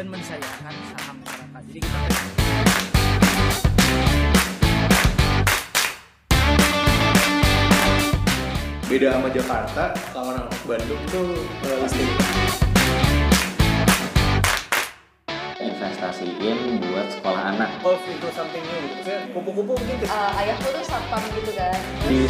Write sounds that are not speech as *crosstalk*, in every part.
dan mensayangkan saham masyarakat. Jadi kita beda sama Jakarta kalau orang Bandung tuh uh, pasti investasiin buat sekolah anak. Evolve into something new. Kupu-kupu mungkin. Eh, ayahku tuh satpam gitu kan. Di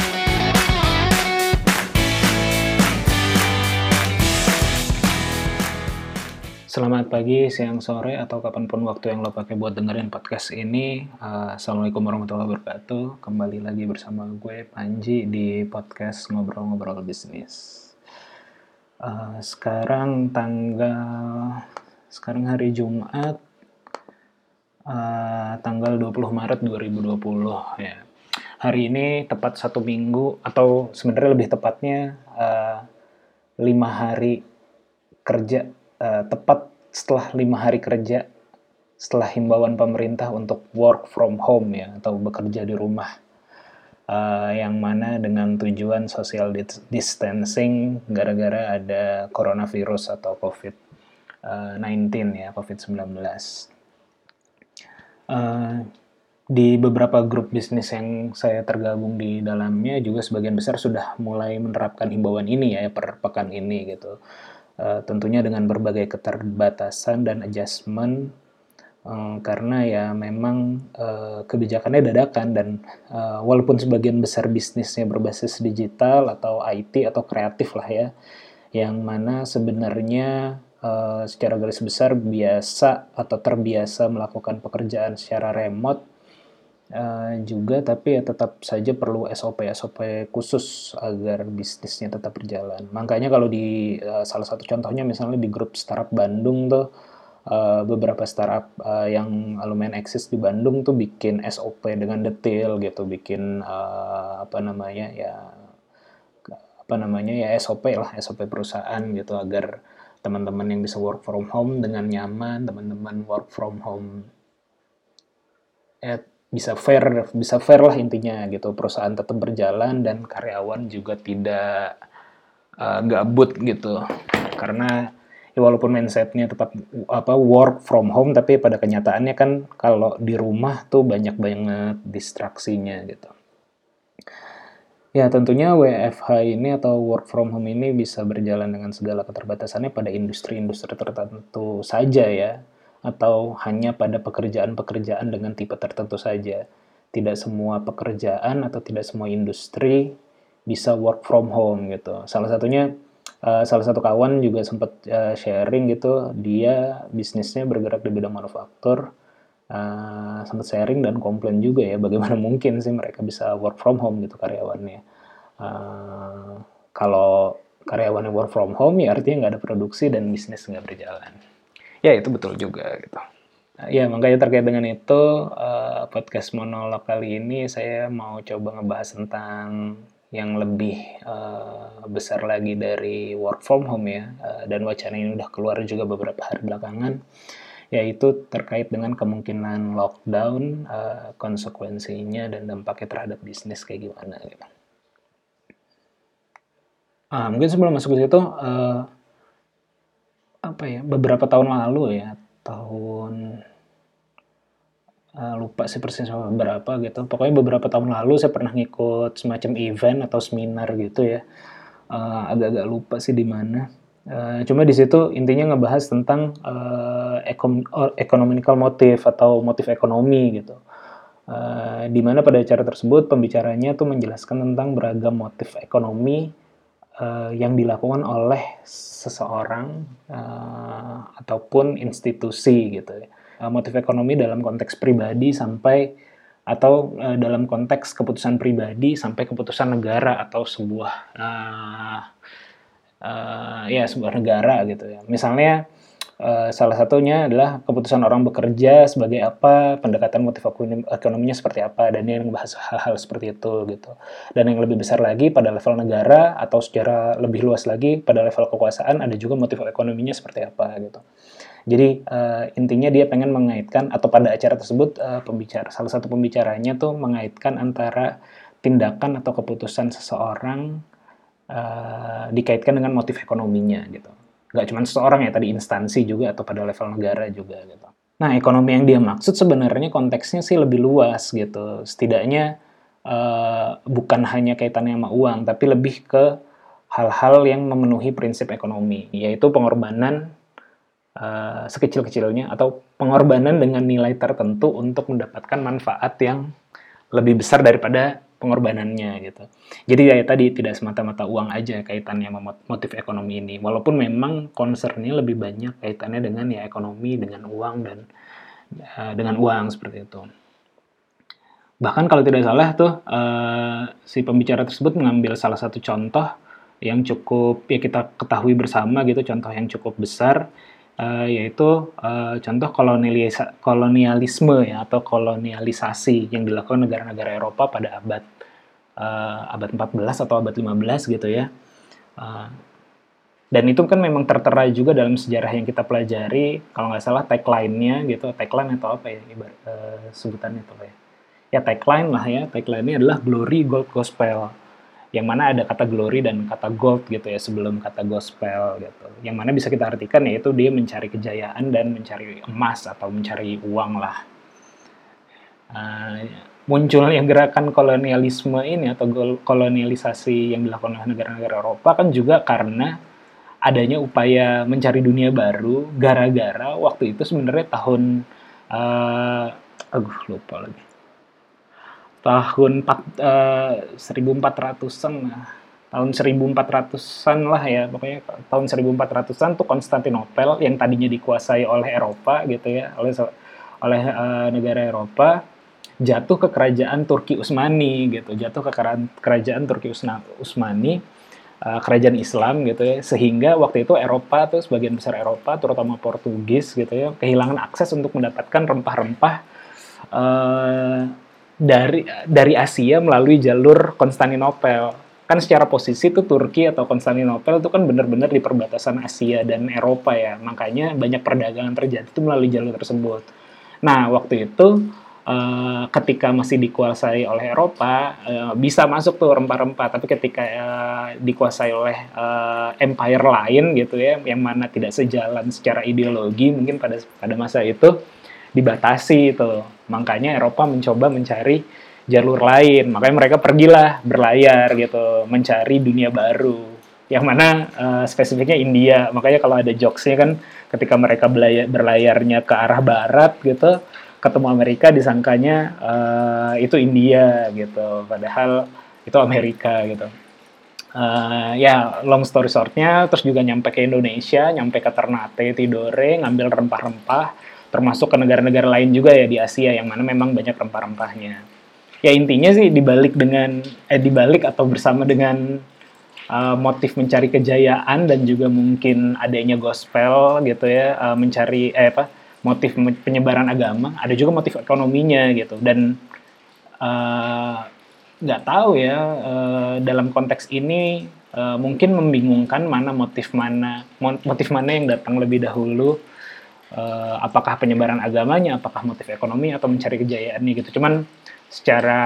Selamat pagi, siang, sore, atau kapan pun waktu yang lo pakai buat dengerin podcast ini. Uh, Assalamualaikum warahmatullahi wabarakatuh. Kembali lagi bersama gue, Panji, di podcast Ngobrol-Ngobrol Bisnis. Uh, sekarang tanggal... Sekarang hari Jumat, uh, tanggal 20 Maret 2020 ya. Hari ini tepat satu minggu, atau sebenarnya lebih tepatnya uh, lima hari kerja eh, tepat setelah lima hari kerja setelah himbauan pemerintah untuk work from home ya atau bekerja di rumah Eh, yang mana dengan tujuan social dis- distancing gara-gara ada coronavirus atau covid eh, 19 ya covid 19 Eh, di beberapa grup bisnis yang saya tergabung di dalamnya juga sebagian besar sudah mulai menerapkan himbauan ini ya per pekan ini gitu. Eh, tentunya dengan berbagai keterbatasan dan adjustment eh, karena ya memang eh, kebijakannya dadakan dan walaupun sebagian besar bisnisnya berbasis digital atau IT atau kreatif lah ya yang mana sebenarnya secara garis besar biasa atau terbiasa melakukan pekerjaan secara remote eh, juga tapi ya tetap saja perlu SOP SOP khusus agar bisnisnya tetap berjalan. Makanya kalau di eh, salah satu contohnya misalnya di grup startup Bandung tuh eh, beberapa startup eh, yang lumayan eksis di Bandung tuh bikin SOP dengan detail gitu, bikin eh, apa namanya ya apa namanya ya SOP lah SOP perusahaan gitu agar teman-teman yang bisa work from home dengan nyaman, teman-teman work from home ya bisa fair bisa fair lah intinya gitu. Perusahaan tetap berjalan dan karyawan juga tidak uh, gabut gitu. Karena ya walaupun mindsetnya tetap apa work from home tapi pada kenyataannya kan kalau di rumah tuh banyak banget distraksinya gitu. Ya tentunya WFH ini atau work from home ini bisa berjalan dengan segala keterbatasannya pada industri-industri tertentu saja ya atau hanya pada pekerjaan-pekerjaan dengan tipe tertentu saja. Tidak semua pekerjaan atau tidak semua industri bisa work from home gitu. Salah satunya eh, salah satu kawan juga sempat eh, sharing gitu, dia bisnisnya bergerak di bidang manufaktur. Eh, sempat sharing dan komplain juga ya bagaimana *laughs* mungkin sih mereka bisa work from home gitu karyawannya. Eh, kalau karyawannya work from home ya artinya nggak ada produksi dan bisnis nggak berjalan. Ya itu betul juga gitu. Nah, Ya makanya terkait dengan itu eh, podcast monolog kali ini saya mau coba ngebahas tentang yang lebih eh, besar lagi dari work from home ya Eh, dan wacana ini udah keluar juga beberapa hari belakangan yaitu terkait dengan kemungkinan lockdown eh, konsekuensinya dan dampaknya terhadap bisnis kayak gimana gitu. Ah, mungkin sebelum masuk ke situ eh, apa ya beberapa tahun lalu ya tahun eh, lupa sih persis berapa gitu. Pokoknya beberapa tahun lalu saya pernah ngikut semacam event atau seminar gitu ya. Eh, agak-agak lupa sih di mana. Eh, cuma di situ intinya ngebahas tentang eh, ekom- economical motive atau motif ekonomi gitu. Eh, di mana pada acara tersebut pembicaranya tuh menjelaskan tentang beragam motif ekonomi eh, yang dilakukan oleh seseorang eh, ataupun institusi gitu ya. Eh, motif ekonomi dalam konteks pribadi sampai atau eh, dalam konteks keputusan pribadi sampai keputusan negara atau sebuah eh, eh, ya sebuah negara gitu ya. Misalnya eh, salah satunya adalah keputusan orang bekerja sebagai apa, pendekatan motif ekonomi- ekonominya seperti apa, dan dia membahas hal-hal seperti itu gitu. Dan yang lebih besar lagi pada level negara atau secara lebih luas lagi pada level kekuasaan ada juga motif ekonominya seperti apa gitu. Jadi eh, intinya dia pengen mengaitkan atau pada acara tersebut eh, pembicara salah satu pembicaranya tuh mengaitkan antara tindakan atau keputusan seseorang eh, dikaitkan dengan motif ekonominya gitu. Nggak cuma seseorang ya tadi instansi juga atau pada level negara juga gitu. Nah ekonomi yang dia maksud sebenarnya konteksnya sih lebih luas gitu. Setidaknya uh, bukan hanya kaitannya sama uang, tapi lebih ke hal-hal yang memenuhi prinsip ekonomi, yaitu pengorbanan uh, sekecil-kecilnya atau pengorbanan dengan nilai tertentu untuk mendapatkan manfaat yang lebih besar daripada pengorbanannya gitu. Jadi ya tadi tidak semata-mata uang aja kaitannya motif ekonomi ini. Walaupun memang concernnya lebih banyak kaitannya dengan ya ekonomi, dengan uang dan uh, dengan uang seperti itu. Bahkan kalau tidak salah tuh uh, si pembicara tersebut mengambil salah satu contoh yang cukup ya kita ketahui bersama gitu, contoh yang cukup besar uh, yaitu uh, contoh kolonialisa kolonialisme ya atau kolonialisasi yang dilakukan negara-negara Eropa pada abad uh, abad 14 atau abad 15 gitu ya. Uh, dan itu kan memang tertera juga dalam sejarah yang kita pelajari kalau nggak salah tagline-nya gitu tagline atau apa ya ibarat uh, sebutannya itu ya ya tagline lah ya tagline-nya adalah glory gold gospel yang mana ada kata glory dan kata gold gitu ya sebelum kata gospel gitu. Yang mana bisa kita artikan yaitu dia mencari kejayaan dan mencari emas atau mencari uang lah. Uh, munculnya gerakan kolonialisme ini atau kolonialisasi yang dilakukan oleh negara-negara Eropa kan juga karena adanya upaya mencari dunia baru gara-gara waktu itu sebenarnya tahun uh, aduh lupa lagi tahun uh, 1400-an tahun 1400-an lah ya pokoknya tahun 1400-an tuh Konstantinopel yang tadinya dikuasai oleh Eropa gitu ya oleh oleh uh, negara Eropa jatuh ke kerajaan Turki Utsmani gitu jatuh ke kerajaan Turki Utsmani uh, kerajaan Islam gitu ya sehingga waktu itu Eropa tuh sebagian besar Eropa terutama Portugis gitu ya kehilangan akses untuk mendapatkan rempah-rempah uh, dari dari Asia melalui jalur Konstantinopel. Kan secara posisi itu Turki atau Konstantinopel itu kan benar-benar di perbatasan Asia dan Eropa ya. Makanya banyak perdagangan terjadi itu melalui jalur tersebut. Nah, waktu itu uh, ketika masih dikuasai oleh Eropa uh, bisa masuk tuh rempah-rempah, tapi ketika uh, dikuasai oleh empire lain gitu ya, yang mana tidak sejalan secara ideologi mungkin pada pada masa itu dibatasi itu. Makanya Eropa mencoba mencari jalur lain. Makanya mereka pergilah berlayar gitu, mencari dunia baru. Yang mana uh, spesifiknya India. Makanya kalau ada jokesnya kan ketika mereka berlayar, berlayarnya ke arah barat gitu, ketemu Amerika disangkanya uh, itu India gitu. Padahal itu Amerika gitu. Uh, ya long story shortnya terus juga nyampe ke Indonesia nyampe ke Ternate Tidore ngambil rempah-rempah termasuk ke negara-negara lain juga ya di Asia yang mana memang banyak rempah-rempahnya. Ya intinya sih dibalik dengan eh dibalik atau bersama dengan uh, motif mencari kejayaan dan juga mungkin adanya gospel gitu ya uh, mencari eh apa motif penyebaran agama ada juga motif ekonominya gitu dan nggak uh, tahu ya uh, dalam konteks ini uh, mungkin membingungkan mana motif mana motif mana yang datang lebih dahulu uh, apakah penyebaran agamanya, apakah motif ekonomi atau mencari kejayaannya gitu. Cuman secara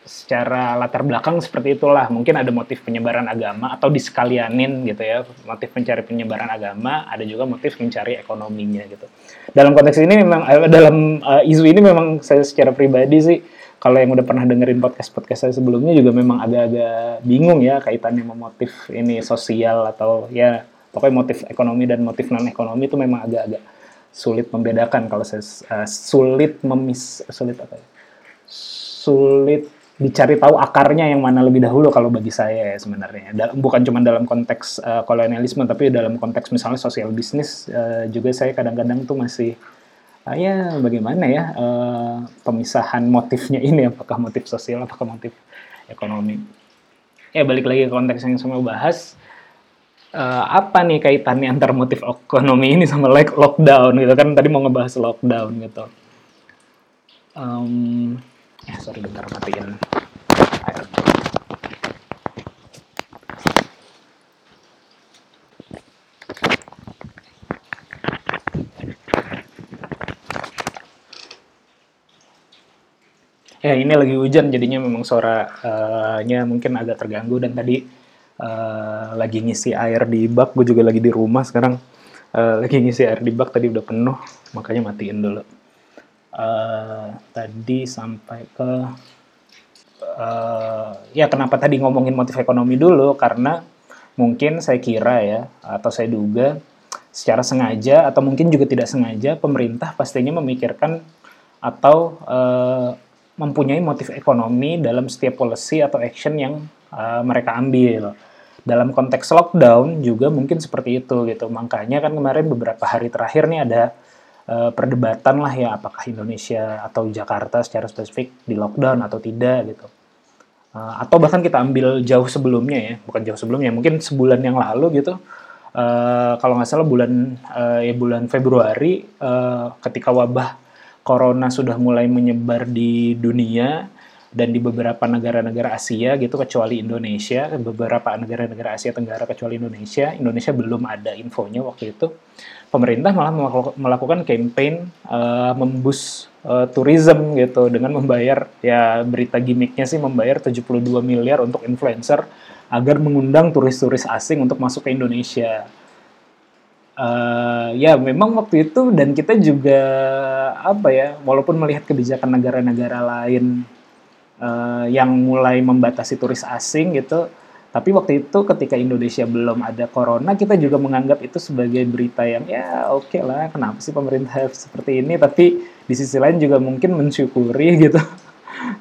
secara latar belakang seperti itulah. Mungkin ada motif penyebaran agama atau disekalianin gitu ya. Motif mencari penyebaran agama, ada juga motif mencari ekonominya gitu. Dalam konteks ini memang eh, dalam uh, isu ini memang saya secara pribadi sih kalau yang udah pernah dengerin podcast-podcast saya sebelumnya juga memang agak-agak bingung ya kaitannya sama motif ini sosial atau ya pokoknya motif ekonomi dan motif non ekonomi itu memang agak-agak sulit membedakan kalau saya uh, sulit memis sulit apa ya? Sulit dicari tahu akarnya yang mana lebih dahulu kalau bagi saya ya sebenarnya. Dal bukan cuma dalam konteks uh, kolonialisme tapi dalam konteks misalnya sosial bisnis uh, juga saya kadang-kadang tuh masih uh, ya bagaimana ya uh, pemisahan motifnya *laughs* ini apakah motif sosial apakah motif ekonomi. Ya balik lagi ke konteks yang saya mau bahas uh, apa nih kaitannya antar motif ekonomi ini sama like lockdown gitu? Kan tadi mau ngebahas lockdown gitu. Um, ya sorry bentar matiin ya ini lagi hujan jadinya memang suaranya mungkin agak terganggu dan tadi uh, lagi ngisi air di bak. Gue juga lagi di rumah sekarang. Eh, lagi ngisi air di bak tadi udah penuh, makanya matiin dulu. Eh, tadi sampai ke eh, ya kenapa tadi ngomongin motif ekonomi dulu karena mungkin saya kira ya atau saya duga secara sengaja atau mungkin juga tidak sengaja pemerintah pastinya memikirkan atau eh, mempunyai motif ekonomi dalam setiap policy atau action yang eh, mereka ambil. Dalam konteks lockdown juga mungkin seperti itu gitu. Makanya kan kemarin beberapa hari terakhir nih ada eh, perdebatan lah ya apakah Indonesia atau Jakarta secara spesifik di lockdown atau tidak gitu. Eh, atau bahkan kita ambil jauh sebelumnya ya, bukan jauh sebelumnya, mungkin sebulan yang lalu gitu. eh, kalau nggak salah bulan eh, ya bulan Februari eh, ketika wabah corona sudah mulai menyebar di dunia dan di beberapa negara-negara Asia gitu kecuali Indonesia, beberapa negara-negara Asia Tenggara kecuali Indonesia, Indonesia belum ada infonya waktu itu. Pemerintah malah melaku- melakukan campaign eh, membus eh, tourism gitu dengan membayar ya berita gimmicknya sih membayar 72 miliar untuk influencer agar mengundang turis-turis asing untuk masuk ke Indonesia. Eh, ya memang waktu itu dan kita juga apa ya walaupun melihat kebijakan negara-negara lain eh, yang mulai membatasi turis asing gitu. Tapi waktu itu ketika Indonesia belum ada corona kita juga menganggap itu sebagai berita yang ya oke lah kenapa sih pemerintah *laughs* seperti ini? Tapi di sisi lain juga mungkin mensyukuri *laughs* gitu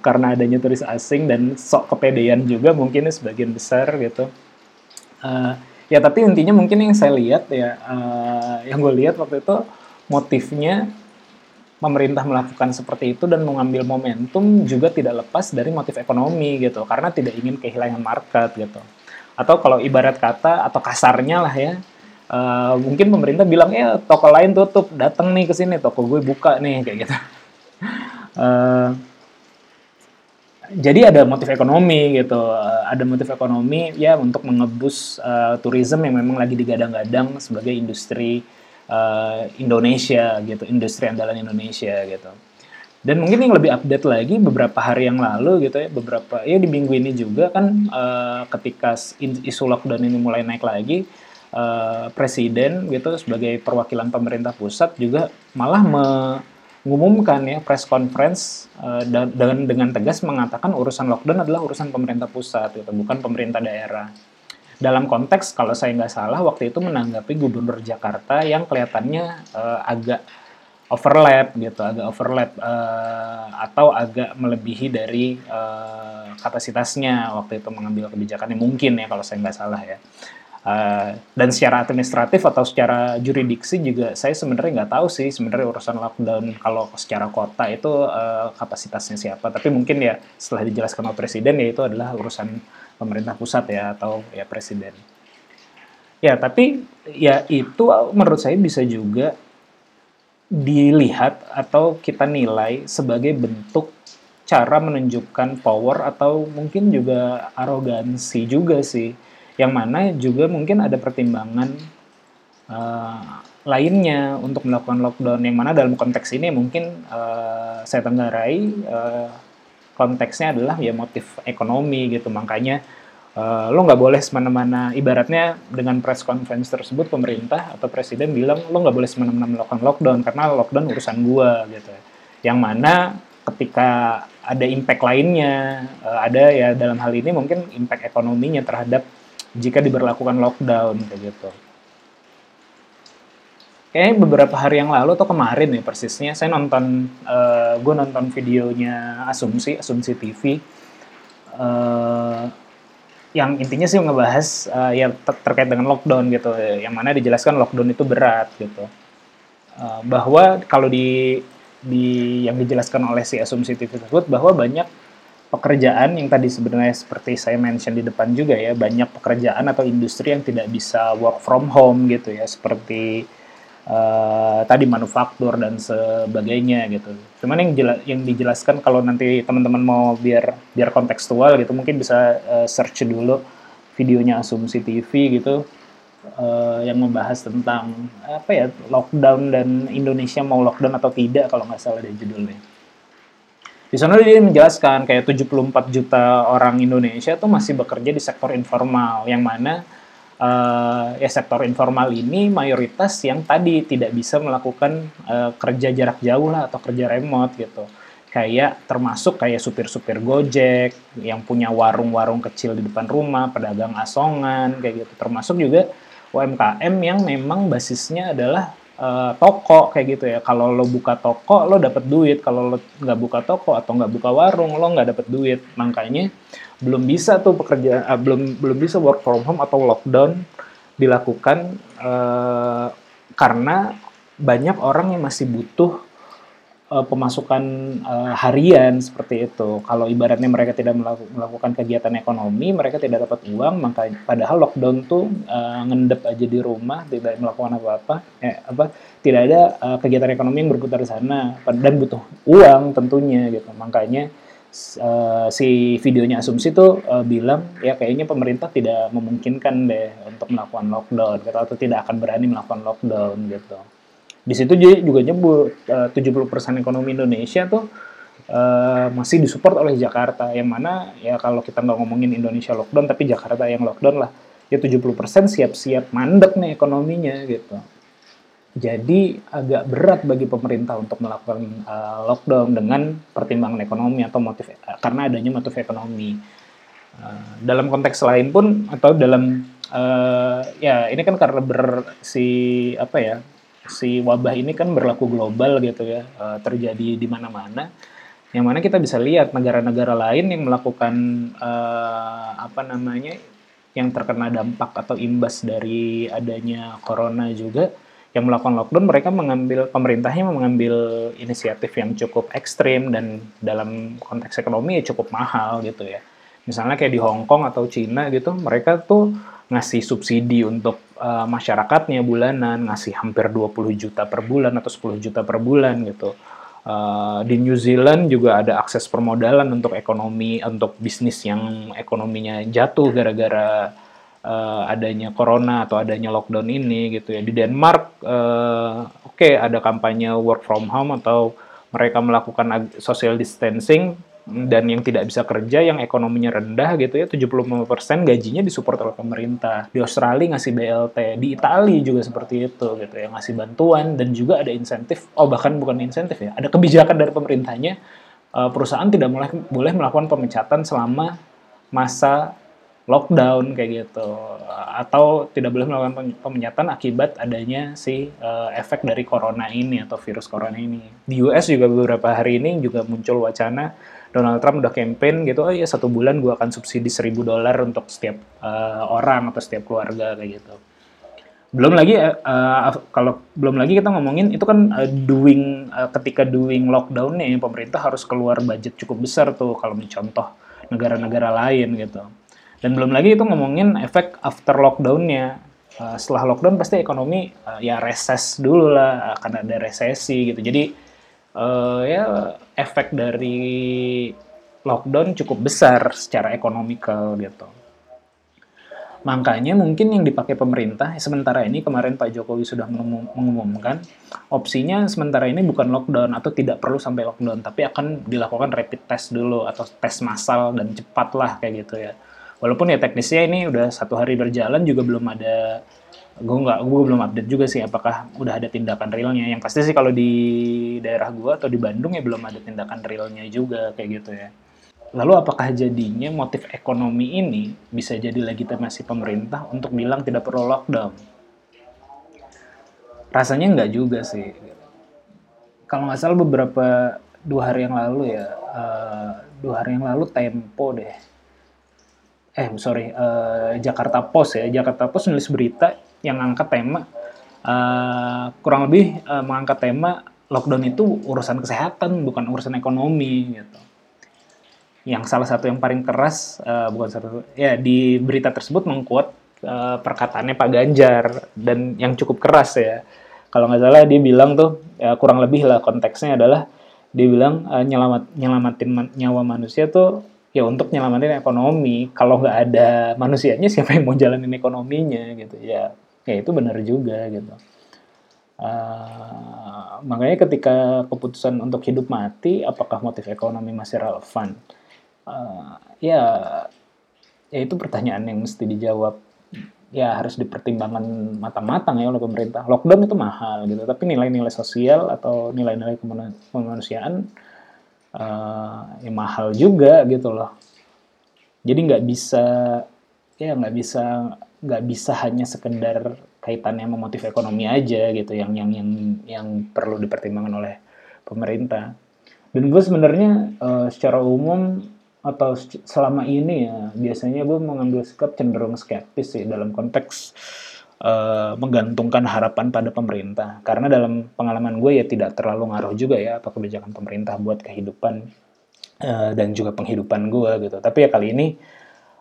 karena adanya turis asing dan sok kepedean juga mungkin sebagian besar gitu. Eh, ya tapi intinya mungkin yang saya lihat ya eh, yang gue lihat waktu itu motifnya pemerintah melakukan seperti itu dan mengambil momentum juga tidak lepas dari motif ekonomi gitu karena tidak ingin kehilangan market gitu. Atau kalau ibarat kata atau kasarnya lah ya eh, mungkin pemerintah bilang ya toko lain tutup datang nih ke sini toko gue buka nih kayak gitu. *laughs* Eh, jadi ada motif ekonomi gitu, Eh, ada motif ekonomi ya untuk mengebus eh, tourism yang memang lagi digadang-gadang sebagai industri eh, Indonesia gitu, industri andalan Indonesia gitu. Dan mungkin yang lebih update lagi beberapa hari yang lalu gitu ya, beberapa ya di minggu ini juga kan eh, ketika isu lockdown ini mulai naik lagi, eh, presiden gitu sebagai perwakilan pemerintah pusat juga malah mengumumkan ya press conference dan dengan, dengan tegas mengatakan urusan lockdown adalah urusan pemerintah pusat gitu, bukan pemerintah daerah. Dalam konteks kalau saya nggak salah waktu itu menanggapi gubernur Jakarta yang kelihatannya eh, agak overlap gitu, agak overlap eh, atau agak melebihi dari eh, kapasitasnya waktu itu mengambil kebijakannya mungkin ya kalau saya nggak salah ya. Eh, dan secara administratif atau secara juridiksi juga saya sebenarnya nggak tahu sih sebenarnya urusan lockdown kalau secara kota itu eh, kapasitasnya siapa. Tapi mungkin ya setelah dijelaskan oleh presiden ya itu adalah urusan pemerintah pusat ya atau ya presiden. Ya tapi ya itu menurut saya bisa juga dilihat atau kita nilai sebagai bentuk cara menunjukkan power atau mungkin juga arogansi juga sih yang mana juga mungkin ada pertimbangan eh, lainnya untuk melakukan lockdown yang mana dalam konteks ini mungkin eh, saya tenggarai eh, konteksnya adalah ya motif ekonomi gitu makanya eh, lo nggak boleh semena-mana ibaratnya dengan press conference tersebut pemerintah atau presiden bilang lo nggak boleh semena-mana melakukan lockdown karena lockdown urusan gua gitu yang mana ketika ada impact lainnya eh, ada ya dalam hal ini mungkin impact ekonominya terhadap jika diberlakukan lockdown kayak gitu. Kayaknya beberapa hari yang lalu atau kemarin ya persisnya saya nonton gue nonton videonya Asumsi Asumsi TV eh, yang intinya sih ngebahas eh, ya ter- terkait dengan lockdown gitu. Yang mana dijelaskan lockdown itu berat gitu. Eh, bahwa kalau di di yang dijelaskan oleh si Asumsi TV tersebut bahwa banyak pekerjaan yang tadi sebenarnya seperti saya mention di depan juga ya banyak pekerjaan atau industri yang tidak bisa work from home gitu ya seperti eh, tadi manufaktur dan sebagainya gitu. Cuman yang jela- yang dijelaskan kalau nanti teman-teman mau biar biar kontekstual gitu mungkin bisa eh, search dulu videonya Asumsi TV gitu eh, yang membahas tentang apa ya lockdown dan Indonesia mau lockdown atau tidak kalau nggak salah dari judulnya. Di sana dia menjelaskan kayak 74 juta orang Indonesia tuh masih bekerja di sektor informal yang mana eh, ya sektor informal ini mayoritas yang tadi tidak bisa melakukan eh, kerja jarak jauh lah atau kerja remote gitu kayak termasuk kayak supir-supir Gojek yang punya warung-warung kecil di depan rumah, pedagang asongan kayak gitu. Termasuk juga UMKM yang memang basisnya adalah uh, toko kayak gitu ya. Kalau lo buka toko lo dapat duit, kalau lo nggak buka toko atau nggak buka warung lo nggak dapat duit. Makanya belum bisa tuh pekerjaan uh, belum belum bisa work from home atau lockdown dilakukan uh, karena banyak orang yang masih butuh uh, pemasukan uh, harian seperti itu. Kalau ibaratnya mereka tidak melakukan kegiatan ekonomi, mereka tidak dapat uang, maka padahal lockdown tuh uh, ngendep aja di rumah, tidak melakukan apa-apa, eh, apa tidak ada uh, kegiatan ekonomi yang berputar di sana dan butuh uang tentunya gitu. Makanya uh, si videonya asumsi tuh uh, bilang ya kayaknya pemerintah tidak memungkinkan deh untuk melakukan lockdown gitu, atau tidak akan berani melakukan lockdown gitu. Di situ juga nyebut eh, uh, 70% ekonomi Indonesia tuh uh, masih disupport oleh Jakarta yang mana ya kalau kita nggak ngomongin Indonesia lockdown tapi Jakarta yang lockdown lah ya 70% siap-siap mandek nih ekonominya gitu jadi agak berat bagi pemerintah untuk melakukan uh, lockdown dengan pertimbangan ekonomi atau motif karena adanya motif ekonomi uh, dalam konteks lain pun atau dalam uh, ya ini kan karena bersi apa ya si wabah ini kan berlaku global gitu ya, uh, terjadi di mana-mana. Yang mana kita bisa lihat negara-negara lain yang melakukan uh, apa namanya yang terkena dampak atau imbas dari adanya corona juga yang melakukan lockdown mereka mengambil pemerintahnya mengambil inisiatif yang cukup ekstrim dan dalam konteks ekonomi ya cukup mahal gitu ya misalnya kayak di Hong Kong atau Cina gitu mereka tuh ngasih subsidi untuk uh, masyarakatnya bulanan, ngasih hampir 20 juta per bulan atau 10 juta per bulan gitu. Uh, di New Zealand juga ada akses permodalan untuk ekonomi, untuk bisnis yang ekonominya jatuh gara-gara uh, adanya corona atau adanya lockdown ini gitu ya. Di Denmark, uh, oke okay, ada kampanye work from home atau mereka melakukan social distancing dan yang tidak bisa kerja yang ekonominya rendah gitu ya 75% gajinya disupport oleh pemerintah di Australia ngasih BLT di Italia juga seperti itu gitu ya ngasih bantuan dan juga ada insentif oh bahkan bukan insentif ya ada kebijakan dari pemerintahnya eh, perusahaan tidak boleh boleh melakukan pemecatan selama masa lockdown kayak gitu atau tidak boleh melakukan pemecatan akibat adanya si uh, efek dari corona ini atau virus corona ini di US juga beberapa hari ini juga muncul wacana Donald Trump udah campaign gitu, oh iya satu bulan gue akan subsidi seribu dolar untuk setiap uh, orang atau setiap keluarga kayak gitu. Belum lagi uh, kalau belum lagi kita ngomongin itu kan uh, doing uh, ketika doing lockdown nih pemerintah harus keluar budget cukup besar tuh kalau mencontoh negara-negara lain gitu. Dan belum lagi itu ngomongin efek after lockdownnya. Uh, setelah lockdown pasti ekonomi uh, ya reses dulu lah akan ada resesi gitu. Jadi ya efek dari lockdown cukup besar secara ekonomikal gitu. Makanya mungkin yang dipakai pemerintah sementara ini kemarin Pak Jokowi sudah mengumumkan opsinya sementara ini bukan lockdown atau tidak perlu sampai lockdown tapi akan dilakukan rapid test dulu atau tes massal dan cepat lah kayak gitu ya. Walaupun ya teknisnya ini udah satu hari berjalan juga belum ada gue nggak gue belum update juga sih apakah udah ada tindakan realnya. Yang pasti sih kalau di daerah gue atau di Bandung ya belum ada tindakan realnya juga kayak gitu ya. Lalu apakah jadinya motif ekonomi ini bisa jadi legitimasi pemerintah untuk bilang tidak perlu lockdown? Rasanya nggak juga sih. Kalau nggak salah beberapa dua hari yang lalu ya uh, dua hari yang lalu Tempo deh eh sorry uh, Jakarta Post ya Jakarta Post nulis berita yang angkat tema uh, kurang lebih uh, mengangkat tema lockdown itu urusan kesehatan bukan urusan ekonomi gitu. Yang salah satu yang paling keras uh, bukan satu ya di berita tersebut mengkuat uh, perkataannya Pak Ganjar dan yang cukup keras ya. Kalau nggak salah dia bilang tuh ya kurang lebih lah konteksnya adalah dia bilang uh, nyelamat nyelamatin man, nyawa manusia tuh ya untuk nyelamatin ekonomi. Kalau nggak ada manusianya *laughs* siapa yang mau jalanin ekonominya gitu. Ya ya itu benar juga gitu. Uh, makanya ketika keputusan untuk hidup mati apakah motif ekonomi masih relevan? Uh, ya ya itu pertanyaan yang mesti dijawab. Ya harus dipertimbangkan matang-matang ya oleh pemerintah. Lockdown itu mahal gitu, tapi nilai-nilai sosial atau nilai-nilai kemanusiaan eh, ya mahal juga gitu loh. Jadi nggak bisa ya nggak bisa nggak bisa hanya sekedar kaitannya sama motif ekonomi aja gitu yang yang yang yang perlu dipertimbangkan oleh pemerintah. Dan gue sebenarnya eh, secara umum atau selama ini ya biasanya gue mengambil sikap cenderung skeptis sih dalam konteks eh, menggantungkan harapan pada pemerintah. Karena dalam pengalaman gue ya tidak terlalu ngaruh juga ya apa kebijakan pemerintah buat kehidupan eh, dan juga penghidupan gue gitu. Tapi ya kali ini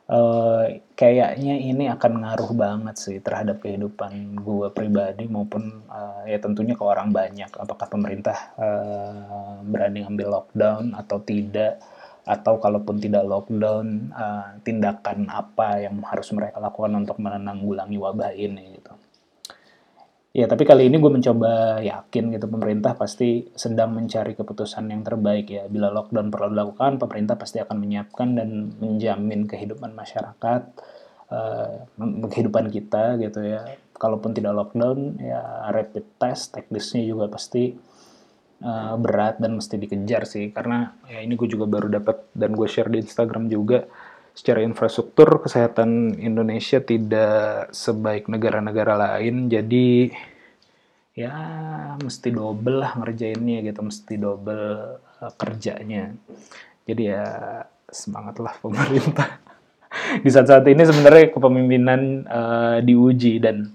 eh, kayaknya ini akan ngaruh banget sih terhadap kehidupan gue pribadi maupun eh, ya tentunya ke orang banyak. Apakah pemerintah eh, berani ngambil lockdown atau tidak atau kalaupun tidak lockdown eh, tindakan apa yang harus mereka lakukan untuk menanggulangi wabah ini gitu Ya, tapi kali ini gue mencoba yakin gitu pemerintah pasti sedang mencari keputusan yang terbaik ya. Bila lockdown perlu dilakukan, pemerintah pasti akan menyiapkan dan menjamin kehidupan masyarakat, eh, kehidupan kita gitu ya. Kalaupun tidak lockdown, ya rapid test, teknisnya juga pasti eh, berat dan mesti dikejar sih. Karena ya ini gue juga baru dapat dan gue share di Instagram juga secara infrastruktur kesehatan Indonesia tidak sebaik negara-negara lain. Jadi ya mesti double lah ngerjainnya gitu mesti double uh, kerjanya. Jadi ya semangatlah pemerintah. *laughs* Di saat-saat ini sebenarnya kepemimpinan uh, diuji dan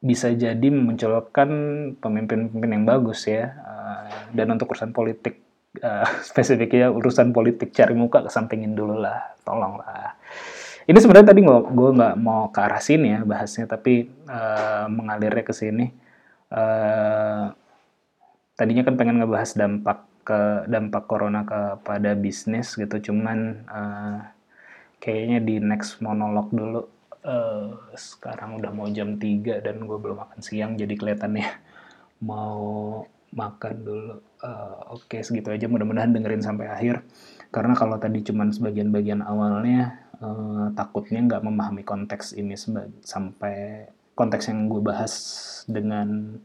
bisa jadi memunculkan pemimpin-pemimpin yang bagus ya. Uh, dan untuk urusan politik uh, *laughs* spesifiknya urusan politik cari muka kesampingin dulu lah tolong lah ini sebenarnya tadi gue nggak mau ke arah sini ya bahasnya tapi uh, mengalirnya ke sini. Uh, tadinya kan pengen ngebahas dampak ke dampak corona kepada bisnis gitu cuman uh, kayaknya di next monolog dulu Eh, sekarang udah mau jam 3 dan gue belum makan siang jadi kelihatannya *laughs* mau makan dulu Eh, oke segitu aja mudah-mudahan dengerin sampai akhir karena kalau tadi cuman sebagian bagian awalnya eh, takutnya nggak memahami konteks ini sampai konteks yang gue bahas dengan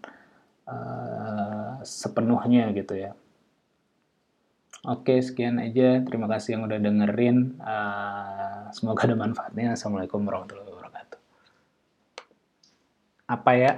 eh, sepenuhnya gitu ya Oke, sekian aja. Terima kasih yang udah dengerin. Eh, semoga ada manfaatnya. Assalamualaikum warahmatullahi wabarakatuh. Apa ya?